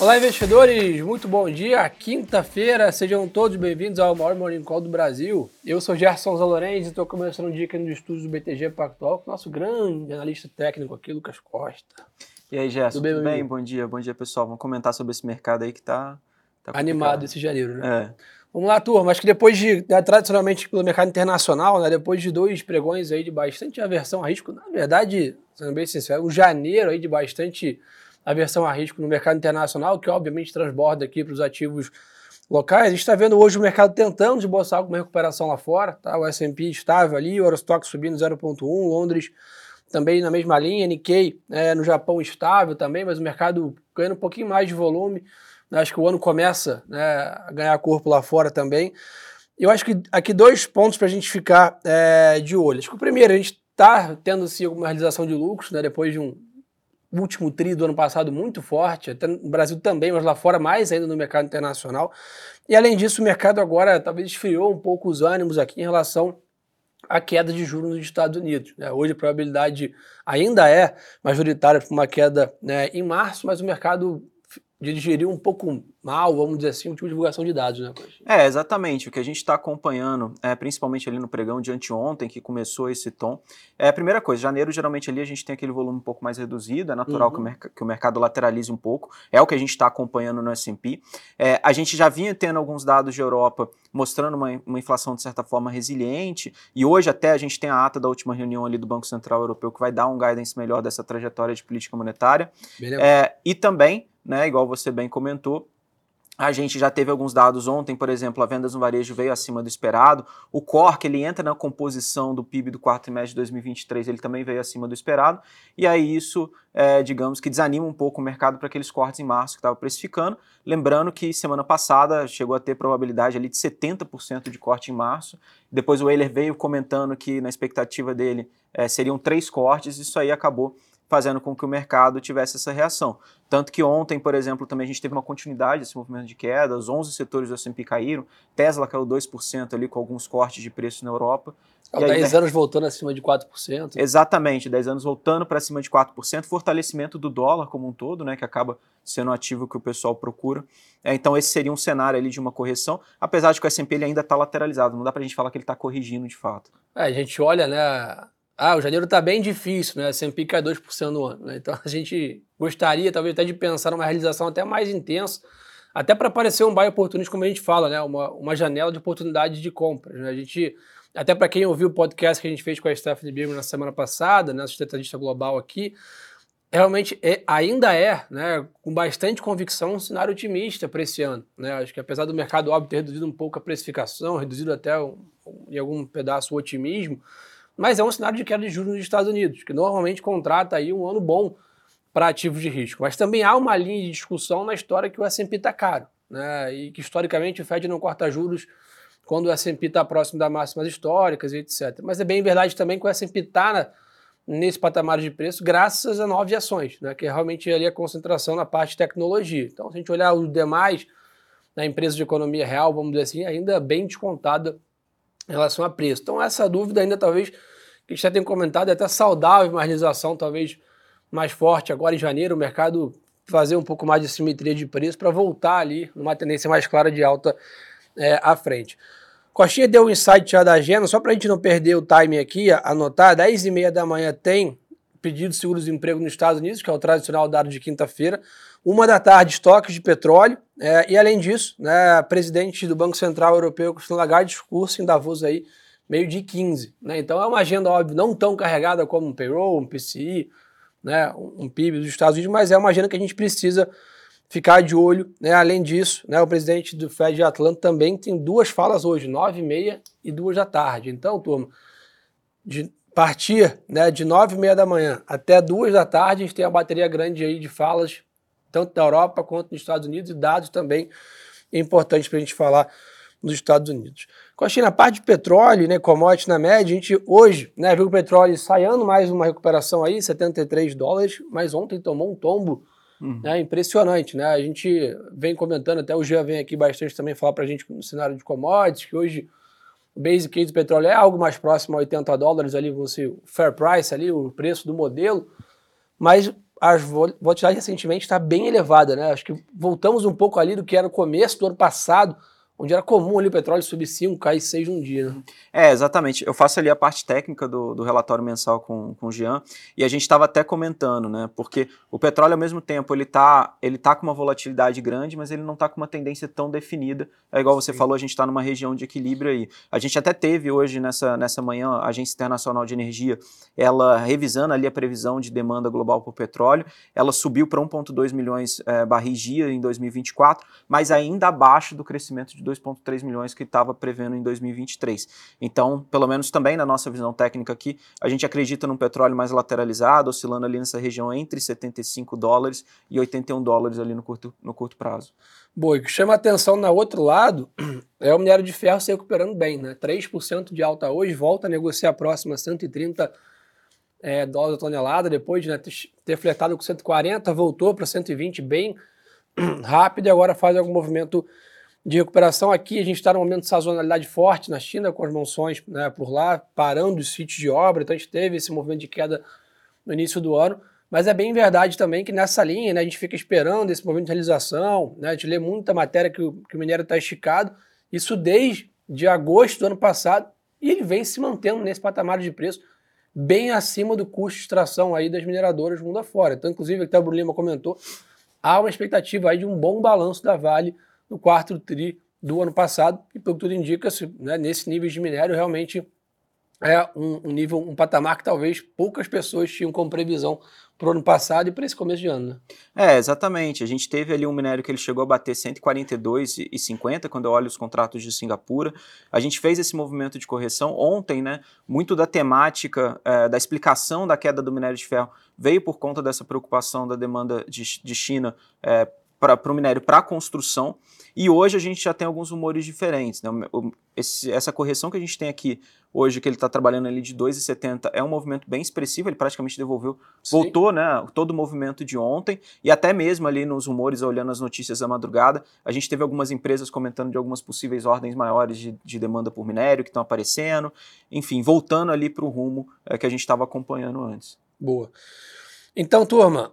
Olá, investidores! Muito bom dia! Quinta-feira, sejam todos bem-vindos ao maior Morning Call do Brasil. Eu sou Gerson Zalorenzi e estou começando o dia aqui no estúdio do BTG Pactual com o nosso grande analista técnico aqui, Lucas Costa. E aí, Gerson, tudo bem? Tudo bem? Bom dia, bom dia, pessoal. Vamos comentar sobre esse mercado aí que está tá animado esse janeiro, né? É. Vamos lá, turma. Acho que depois de, né, tradicionalmente pelo mercado internacional, né, depois de dois pregões aí de bastante aversão a risco, na verdade, sendo bem sincero, um janeiro aí de bastante aversão a risco no mercado internacional, que obviamente transborda aqui para os ativos locais. A gente está vendo hoje o mercado tentando esboçar alguma recuperação lá fora, tá? O S&P estável ali, o Eurostock subindo 0,1, Londres também na mesma linha, Nikkei é, no Japão estável também, mas o mercado ganhando um pouquinho mais de volume. Acho que o ano começa né, a ganhar corpo lá fora também. Eu acho que aqui dois pontos para a gente ficar é, de olho. Acho que o primeiro, a gente está tendo sim alguma realização de lucros, né, depois de um último tri do ano passado muito forte, até no Brasil também, mas lá fora mais ainda no mercado internacional. E além disso, o mercado agora talvez esfriou um pouco os ânimos aqui em relação à queda de juros nos Estados Unidos. Né? Hoje a probabilidade ainda é majoritária para uma queda né, em março, mas o mercado de digerir um pouco mal, vamos dizer assim, o tipo de divulgação de dados, né, É, exatamente. O que a gente está acompanhando, é, principalmente ali no pregão de anteontem, que começou esse tom, é a primeira coisa, janeiro geralmente ali a gente tem aquele volume um pouco mais reduzido, é natural uhum. que, o que, o mercado lateralize um pouco, é o que a gente está acompanhando no S&P. É, a gente já vinha tendo alguns dados de Europa mostrando uma, uma inflação de certa forma resiliente, e hoje até a gente tem a ata da última reunião ali do Banco Central Europeu que vai dar um guidance melhor dessa trajetória de política monetária. É, e também né? Igual você bem comentou. A gente já teve alguns dados ontem, por exemplo, a vendas no varejo veio acima do esperado. O core, que ele entra na composição do PIB do quarto trimestre de 2023, ele também veio acima do esperado. E aí isso, é, digamos que desanima um pouco o mercado para aqueles cortes em março que estava precificando. Lembrando que semana passada chegou a ter probabilidade ali de 70% de corte em março. Depois o Euler veio comentando que na expectativa dele é, seriam três cortes. Isso aí acabou fazendo com que o mercado tivesse essa reação. Tanto que ontem, por exemplo, também a gente teve uma continuidade desse movimento de queda, os 11 setores do S&P caíram, Tesla caiu 2% ali com alguns cortes de preço na Europa. Há 10 né? anos voltando acima de 4%. Exatamente, 10 anos voltando para cima de 4%, fortalecimento do dólar como um todo, né, que acaba sendo um ativo que o pessoal procura. É, então esse seria um cenário ali de uma correção, apesar de que o S&P ainda está lateralizado, não dá para a gente falar que ele está corrigindo de fato. É, a gente olha, né, ah, o janeiro está bem difícil, né? S&P cai 2% no ano. Né? Então a gente gostaria talvez até de pensar numa realização até mais intensa, até para aparecer um buy oportunista, como a gente fala, né? Uma, uma janela de oportunidade de compras. Né? A gente, até para quem ouviu o podcast que a gente fez com a Stephanie Birman na semana passada, né? Sustentadista global aqui, realmente é, ainda é, né, com bastante convicção, um cenário otimista para esse ano. Né? Acho que apesar do mercado óbvio ter reduzido um pouco a precificação, reduzido até um, em algum pedaço o otimismo, mas é um cenário de queda de juros nos Estados Unidos, que normalmente contrata aí um ano bom para ativos de risco. Mas também há uma linha de discussão na história que o S&P está caro, né? e que historicamente o Fed não corta juros quando o S&P está próximo das máximas históricas etc. Mas é bem verdade também que o S&P está nesse patamar de preço graças a nove ações, né? que é realmente ali a concentração na parte de tecnologia. Então, se a gente olhar os demais na empresa de economia real, vamos dizer assim, ainda bem descontada em relação a preço. Então, essa dúvida ainda talvez, que já tem comentado, é até saudável uma realização talvez mais forte agora em janeiro, o mercado fazer um pouco mais de simetria de preço para voltar ali numa tendência mais clara de alta é, à frente. Coxinha deu um insight já da agenda, só para a gente não perder o time aqui, anotar, 10 e meia da manhã tem pedido de seguro-desemprego nos Estados Unidos, que é o tradicional dado de quinta-feira. Uma da tarde, estoques de petróleo. É, e além disso, né, presidente do Banco Central Europeu, Christine Lagarde, discurso em Davos aí, meio de 15. Né? Então é uma agenda, óbvio, não tão carregada como um payroll, um PCI, né, um PIB dos Estados Unidos, mas é uma agenda que a gente precisa ficar de olho. Né? Além disso, né, o presidente do Fed de Atlanta também tem duas falas hoje, 9 e meia e 2 da tarde. Então, turma, de partir né, de 9 e meia da manhã até 2 da tarde, a gente tem uma bateria grande aí de falas tanto da Europa quanto dos Estados Unidos, e dados também importantes para a gente falar nos Estados Unidos. Com a parte de petróleo, né, commodity na média, a gente hoje né, viu o petróleo saindo mais uma recuperação aí, 73 dólares, mas ontem tomou um tombo uhum. né, impressionante. Né? A gente vem comentando, até o Jean vem aqui bastante também falar para a gente no cenário de commodities, que hoje o basic case do petróleo é algo mais próximo a 80 dólares ali, você, o fair price ali, o preço do modelo, mas a volatilidade recentemente está bem elevada, né? Acho que voltamos um pouco ali do que era o começo do ano passado, onde era comum ali o petróleo subir 5, cair 6 num dia. Né? É, exatamente. Eu faço ali a parte técnica do, do relatório mensal com, com o Jean, e a gente estava até comentando, né? Porque o petróleo, ao mesmo tempo, ele está ele tá com uma volatilidade grande, mas ele não está com uma tendência tão definida. É igual você Sim. falou, a gente está numa região de equilíbrio aí. A gente até teve hoje, nessa, nessa manhã, a Agência Internacional de Energia, ela revisando ali a previsão de demanda global por petróleo, ela subiu para 1,2 milhões é, barris dia em 2024, mas ainda abaixo do crescimento de 2,3 milhões que estava prevendo em 2023. Então, pelo menos também na nossa visão técnica aqui, a gente acredita num petróleo mais lateralizado, oscilando ali nessa região entre 75 dólares e 81 dólares ali no curto, no curto prazo. Boa, o que chama atenção na outro lado é o minério de ferro se recuperando bem, né? 3% de alta hoje, volta a negociar a próxima 130 é, dólares a tonelada, depois de né, ter fletado com 140, voltou para 120 bem rápido e agora faz algum movimento de recuperação aqui. A gente está num momento de sazonalidade forte na China, com as monções né, por lá, parando os sítios de obra, então a gente teve esse movimento de queda no início do ano. Mas é bem verdade também que nessa linha né, a gente fica esperando esse movimento de realização, né, a gente lê muita matéria que o, que o minério está esticado, isso desde de agosto do ano passado, e ele vem se mantendo nesse patamar de preço bem acima do custo de extração aí das mineradoras mundo afora. Então, inclusive, até o Bruno Lima comentou, há uma expectativa aí de um bom balanço da Vale no quarto TRI do ano passado, e pelo que tudo indica, né, nesse nível de minério realmente é um, um, nível, um patamar que talvez poucas pessoas tinham como previsão para o ano passado e para esse começo de ano. Né? É, exatamente. A gente teve ali um minério que ele chegou a bater 142,50 quando eu olho os contratos de Singapura. A gente fez esse movimento de correção ontem, né? Muito da temática, é, da explicação da queda do minério de ferro veio por conta dessa preocupação da demanda de, de China é, para o minério para construção. E hoje a gente já tem alguns rumores diferentes. Né? Esse, essa correção que a gente tem aqui hoje, que ele está trabalhando ali de 2,70, é um movimento bem expressivo, ele praticamente devolveu, Sim. voltou né, todo o movimento de ontem, e até mesmo ali nos rumores, olhando as notícias da madrugada, a gente teve algumas empresas comentando de algumas possíveis ordens maiores de, de demanda por minério que estão aparecendo, enfim, voltando ali para o rumo é, que a gente estava acompanhando antes. Boa. Então, turma,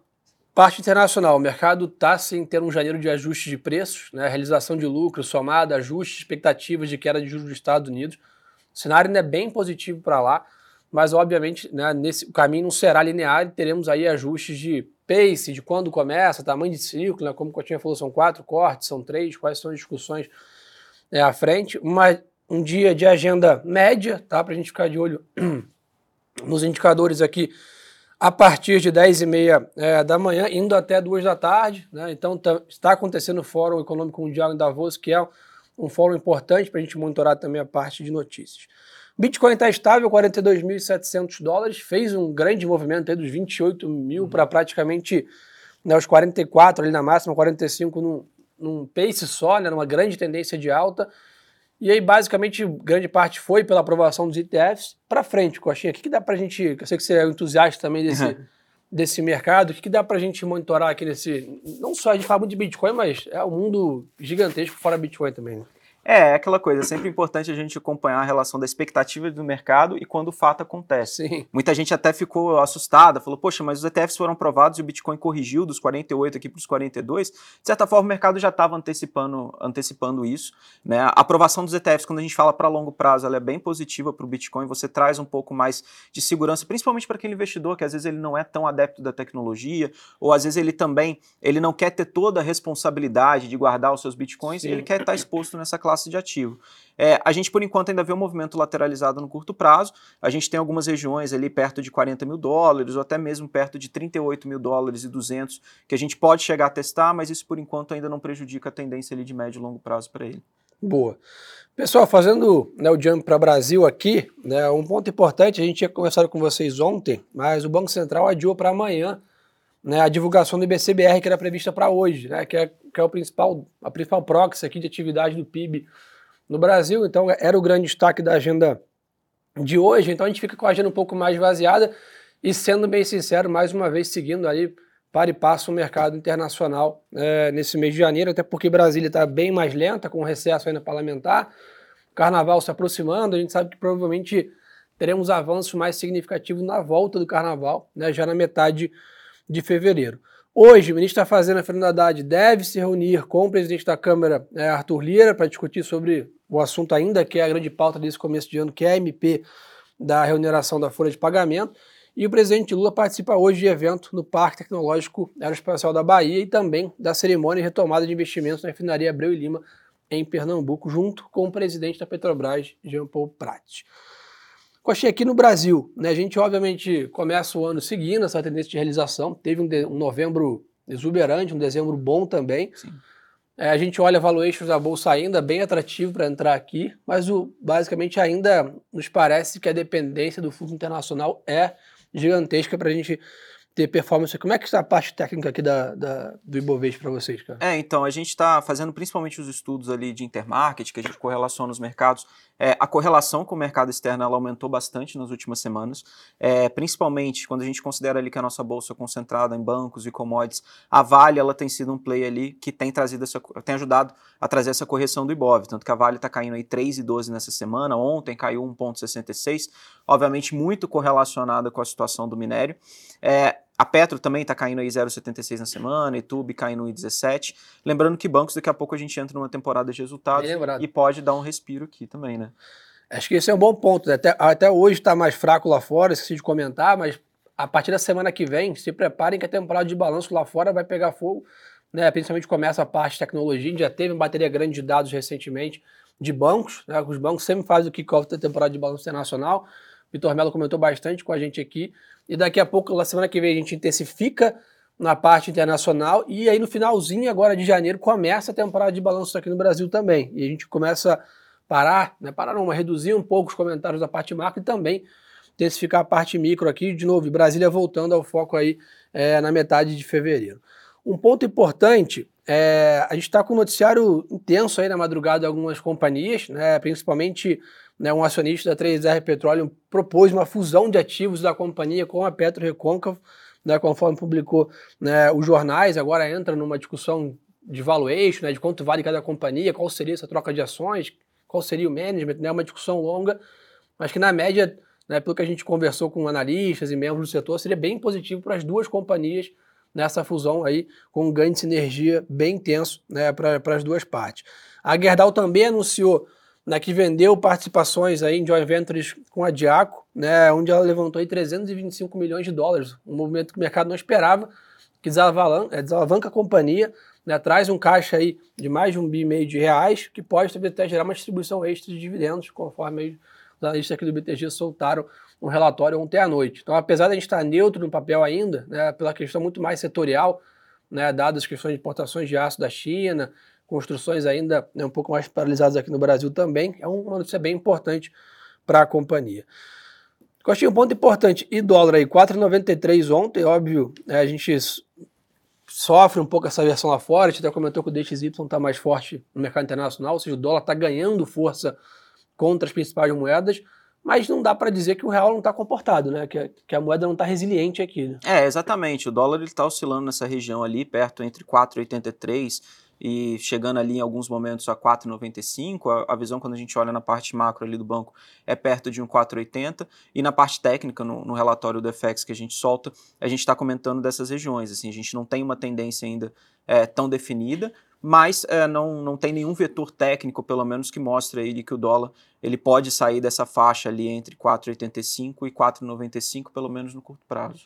Parte internacional, o mercado está sem ter um janeiro de ajuste de preços, né, realização de lucro somada, ajuste, expectativas de queda de juros dos Estados Unidos. O cenário ainda é bem positivo para lá, mas obviamente né, nesse, o caminho não será linear e teremos aí ajustes de pace, de quando começa, tamanho de ciclo, né, como o Coutinho falou, são quatro cortes, são três, quais são as discussões é, à frente. Uma, um dia de agenda média, tá, para a gente ficar de olho nos indicadores aqui a partir de 10 e meia é, da manhã, indo até 2 da tarde. Né? Então tá, está acontecendo o Fórum Econômico Mundial em Davos, que é um fórum importante para a gente monitorar também a parte de notícias. Bitcoin está estável, 42.700 dólares, fez um grande movimento aí dos 28 mil uhum. para praticamente né, os 44 ali na máxima, 45 num, num pace só, né, numa grande tendência de alta. E aí, basicamente, grande parte foi pela aprovação dos ETFs. Para frente, Coxinha, o que, que dá para a gente. Eu sei que você é um entusiasta também desse, uhum. desse mercado, o que, que dá para a gente monitorar aqui nesse. Não só a gente fala muito de Bitcoin, mas é um mundo gigantesco fora Bitcoin também. Né? É, é aquela coisa, é sempre importante a gente acompanhar a relação da expectativa do mercado e quando o fato acontece. Sim. Muita gente até ficou assustada, falou, poxa, mas os ETFs foram aprovados e o Bitcoin corrigiu dos 48 aqui para os 42. De certa forma, o mercado já estava antecipando, antecipando isso. Né? A aprovação dos ETFs, quando a gente fala para longo prazo, ela é bem positiva para o Bitcoin, você traz um pouco mais de segurança, principalmente para aquele investidor que às vezes ele não é tão adepto da tecnologia, ou às vezes ele também ele não quer ter toda a responsabilidade de guardar os seus Bitcoins, Sim. e ele quer estar exposto nessa classe classe de ativo. É, a gente, por enquanto, ainda vê um movimento lateralizado no curto prazo. A gente tem algumas regiões ali perto de 40 mil dólares, ou até mesmo perto de 38 mil dólares e 200, que a gente pode chegar a testar, mas isso, por enquanto, ainda não prejudica a tendência ali de médio e longo prazo para ele. Boa. Pessoal, fazendo né, o jump para Brasil aqui, né, um ponto importante, a gente tinha conversado com vocês ontem, mas o Banco Central adiou para amanhã né, a divulgação do IBCBR que era prevista para hoje, né, que, é, que é o principal, a principal proxy aqui de atividade do PIB no Brasil. Então era o grande destaque da agenda de hoje. Então a gente fica com a agenda um pouco mais vaziada e sendo bem sincero, mais uma vez seguindo ali para e passo o mercado internacional é, nesse mês de janeiro, até porque Brasília está bem mais lenta, com o recesso ainda parlamentar, carnaval se aproximando, a gente sabe que provavelmente teremos avanços mais significativos na volta do carnaval, né, já na metade de fevereiro. Hoje, o ministro da Fazenda, Fernando Haddad, deve se reunir com o presidente da Câmara, é, Arthur Lira, para discutir sobre o assunto ainda que é a grande pauta desse começo de ano, que é a MP da remuneração da folha de pagamento. E o presidente Lula participa hoje de evento no Parque Tecnológico Aeroespacial da Bahia e também da cerimônia de retomada de investimentos na refinaria Abreu e Lima, em Pernambuco, junto com o presidente da Petrobras, Jean Paul Prat. Coxinha, aqui no Brasil, né, a gente obviamente começa o ano seguindo essa tendência de realização, teve um, de, um novembro exuberante, um dezembro bom também. É, a gente olha valuations da bolsa ainda bem atrativo para entrar aqui, mas o, basicamente ainda nos parece que a dependência do fundo internacional é gigantesca para a gente ter performance. Como é que está a parte técnica aqui da, da do Ibovespa para vocês, cara? É, então, a gente está fazendo principalmente os estudos ali de intermarket, que a gente correlaciona os mercados. É, a correlação com o mercado externo ela aumentou bastante nas últimas semanas, é, principalmente quando a gente considera ali que a nossa bolsa é concentrada em bancos e commodities, a Vale ela tem sido um play ali que tem trazido essa, tem ajudado a trazer essa correção do Ibov, tanto que a Vale está caindo aí 3,12 nessa semana, ontem caiu 1,66, obviamente muito correlacionada com a situação do minério. É, a Petro também está caindo aí 0,76 na semana, Etube caindo 1,17. Lembrando que bancos, daqui a pouco a gente entra numa temporada de resultados e pode dar um respiro aqui também, né? Acho que esse é um bom ponto. Né? Até, até hoje está mais fraco lá fora, esqueci de comentar, mas a partir da semana que vem, se preparem que a temporada de balanço lá fora vai pegar fogo. Né? Principalmente começa a parte de tecnologia, a gente já teve uma bateria grande de dados recentemente de bancos. Né? Os bancos sempre fazem o kickoff da temporada de balanço internacional. Vitor Melo comentou bastante com a gente aqui. E daqui a pouco, na semana que vem, a gente intensifica na parte internacional. E aí, no finalzinho agora de janeiro, começa a temporada de balanço aqui no Brasil também. E a gente começa a parar, né? Parar não, mas reduzir um pouco os comentários da parte macro e também intensificar a parte micro aqui. De novo, Brasília voltando ao foco aí é, na metade de fevereiro. Um ponto importante é, a gente está com um noticiário intenso aí na madrugada de algumas companhias, né, principalmente né, um acionista da 3R Petroleum propôs uma fusão de ativos da companhia com a Petro Recôncavo, né, conforme publicou né, os jornais, agora entra numa discussão de valuation, né, de quanto vale cada companhia, qual seria essa troca de ações, qual seria o management, né, uma discussão longa, mas que na média, né, pelo que a gente conversou com analistas e membros do setor, seria bem positivo para as duas companhias nessa fusão aí, com um ganho de sinergia bem intenso né, para as duas partes. A Gerdau também anunciou né, que vendeu participações aí em joint ventures com a Diaco, né, onde ela levantou aí 325 milhões de dólares, um movimento que o mercado não esperava, que desalavanca, é, desalavanca a companhia, né, traz um caixa aí de mais de um bi e meio de reais, que pode até gerar uma distribuição extra de dividendos, conforme os analistas aqui do BTG soltaram um relatório ontem à noite. Então, apesar de a gente estar neutro no papel ainda, né, pela questão muito mais setorial, né, dadas as questões de importações de aço da China, construções ainda né, um pouco mais paralisadas aqui no Brasil também, é uma notícia bem importante para a companhia. Achei um ponto importante, e dólar aí, 4,93 ontem, óbvio, né, a gente sofre um pouco essa versão lá fora, a gente até comentou que o DXY está mais forte no mercado internacional, ou seja, o dólar está ganhando força contra as principais moedas, mas não dá para dizer que o real não está comportado, né? Que, que, a moeda não está resiliente aqui. Né? É, exatamente. O dólar está oscilando nessa região ali, perto entre 4,83 e chegando ali em alguns momentos a 4,95. A, a, visão quando a gente olha na parte macro ali do banco é perto de um 4,80 e na parte técnica, no, no, relatório do FX que a gente solta, a gente está comentando dessas regiões. Assim, a gente não tem uma tendência ainda é, tão definida, mas é, não, não tem nenhum vetor técnico, pelo menos, que mostre aí que o dólar ele pode sair dessa faixa ali entre 4,85 e 4,95, pelo menos no curto prazo.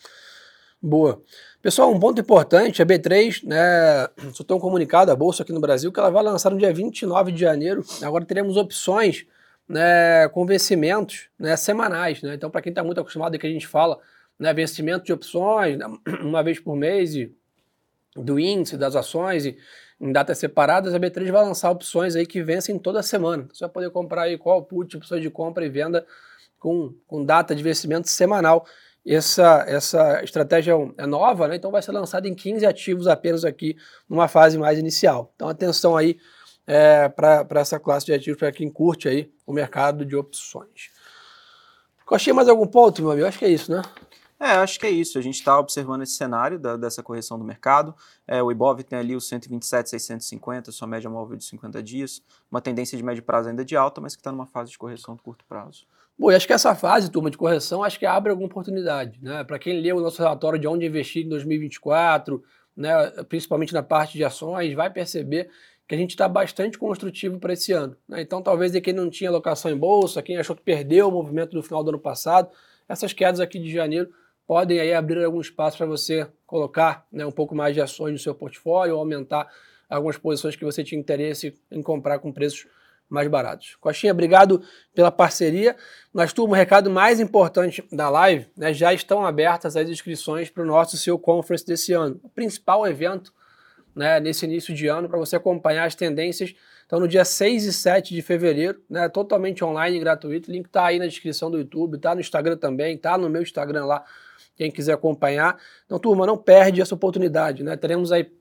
Boa. Pessoal, um ponto importante, a B3, né, soltou um comunicado, a Bolsa aqui no Brasil, que ela vai lançar no dia 29 de janeiro. Agora teremos opções né, com vencimentos né, semanais. Né? Então, para quem está muito acostumado que a gente fala, né, vencimento de opções, né, uma vez por mês, e do índice, das ações, e em datas separadas, a B3 vai lançar opções aí que vencem toda semana. Você vai poder comprar aí qual put, opções de compra e venda com, com data de vencimento semanal. Essa, essa estratégia é, nova, né? então vai ser lançada em 15 ativos apenas aqui, numa fase mais inicial. Então atenção aí é, para essa classe de ativos, para quem curte aí o mercado de opções. Achei mais algum ponto, meu amigo? Acho que é isso, né? É, acho que é isso. A gente está observando esse cenário da, dessa correção do mercado. É, o Ibov tem ali os 127,650, sua média móvel de 50 dias. Uma tendência de médio prazo ainda de alta, mas que está numa fase de correção de curto prazo. Bom, eu acho que essa fase, turma, de correção, acho que abre alguma oportunidade. Né? Para quem leu o nosso relatório de onde investir em 2024, né, principalmente na parte de ações, vai perceber que a gente está bastante construtivo para esse ano. Né? Então, talvez quem não tinha alocação em bolsa, quem achou que perdeu o movimento do final do ano passado, essas quedas aqui de janeiro podem aí abrir algum espaço para você colocar né, um pouco mais de ações no seu portfólio ou aumentar algumas posições que você tinha interesse em comprar com preços mais baratos. Coxinha, obrigado pela parceria. Mas, turma, o recado mais importante da live, né, já estão abertas as inscrições para o nosso seu Conference desse ano. O principal evento né, nesse início de ano para você acompanhar as tendências. Então, no dia 6 e 7 de fevereiro, né, totalmente online e gratuito. O link está aí na descrição do YouTube, está no Instagram também, está no meu Instagram lá, quem quiser acompanhar. Então, turma, não perde essa oportunidade. Né? Teremos aí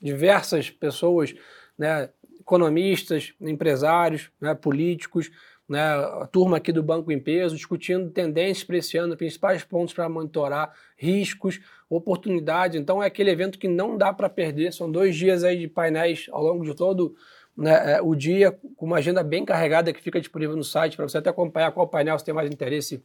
diversas pessoas né, economistas, empresários, né, políticos, né, a turma aqui do Banco em Peso, discutindo tendências para esse ano, principais pontos para monitorar, riscos, oportunidades. Então é aquele evento que não dá para perder. São dois dias aí de painéis ao longo de todo né, é, o dia, com uma agenda bem carregada que fica disponível no site para você até acompanhar qual painel você tem mais interesse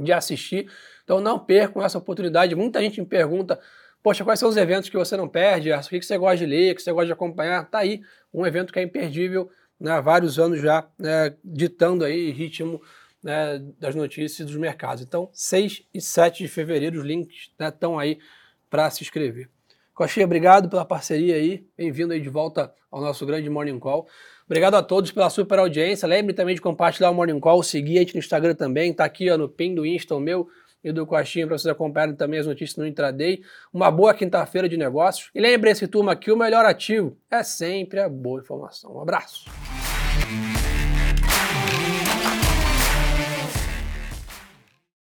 de assistir. Então não percam essa oportunidade. Muita gente me pergunta Poxa, quais são os eventos que você não perde? O que você gosta de ler, o que você gosta de acompanhar? Tá aí um evento que é imperdível né, há vários anos já, né, ditando aí ritmo né, das notícias dos mercados. Então, 6 e 7 de fevereiro, os links estão né, aí para se inscrever. Coxinha, obrigado pela parceria aí. Bem-vindo aí de volta ao nosso grande Morning Call. Obrigado a todos pela super audiência. Lembre também de compartilhar o Morning Call, seguir a gente no Instagram também, tá aqui ó, no pin do Insta, o meu, e do Coxinha para vocês acompanharem também as notícias no intraday. Uma boa quinta-feira de negócios. E lembre-se, turma, que o melhor ativo é sempre a boa informação. Um abraço.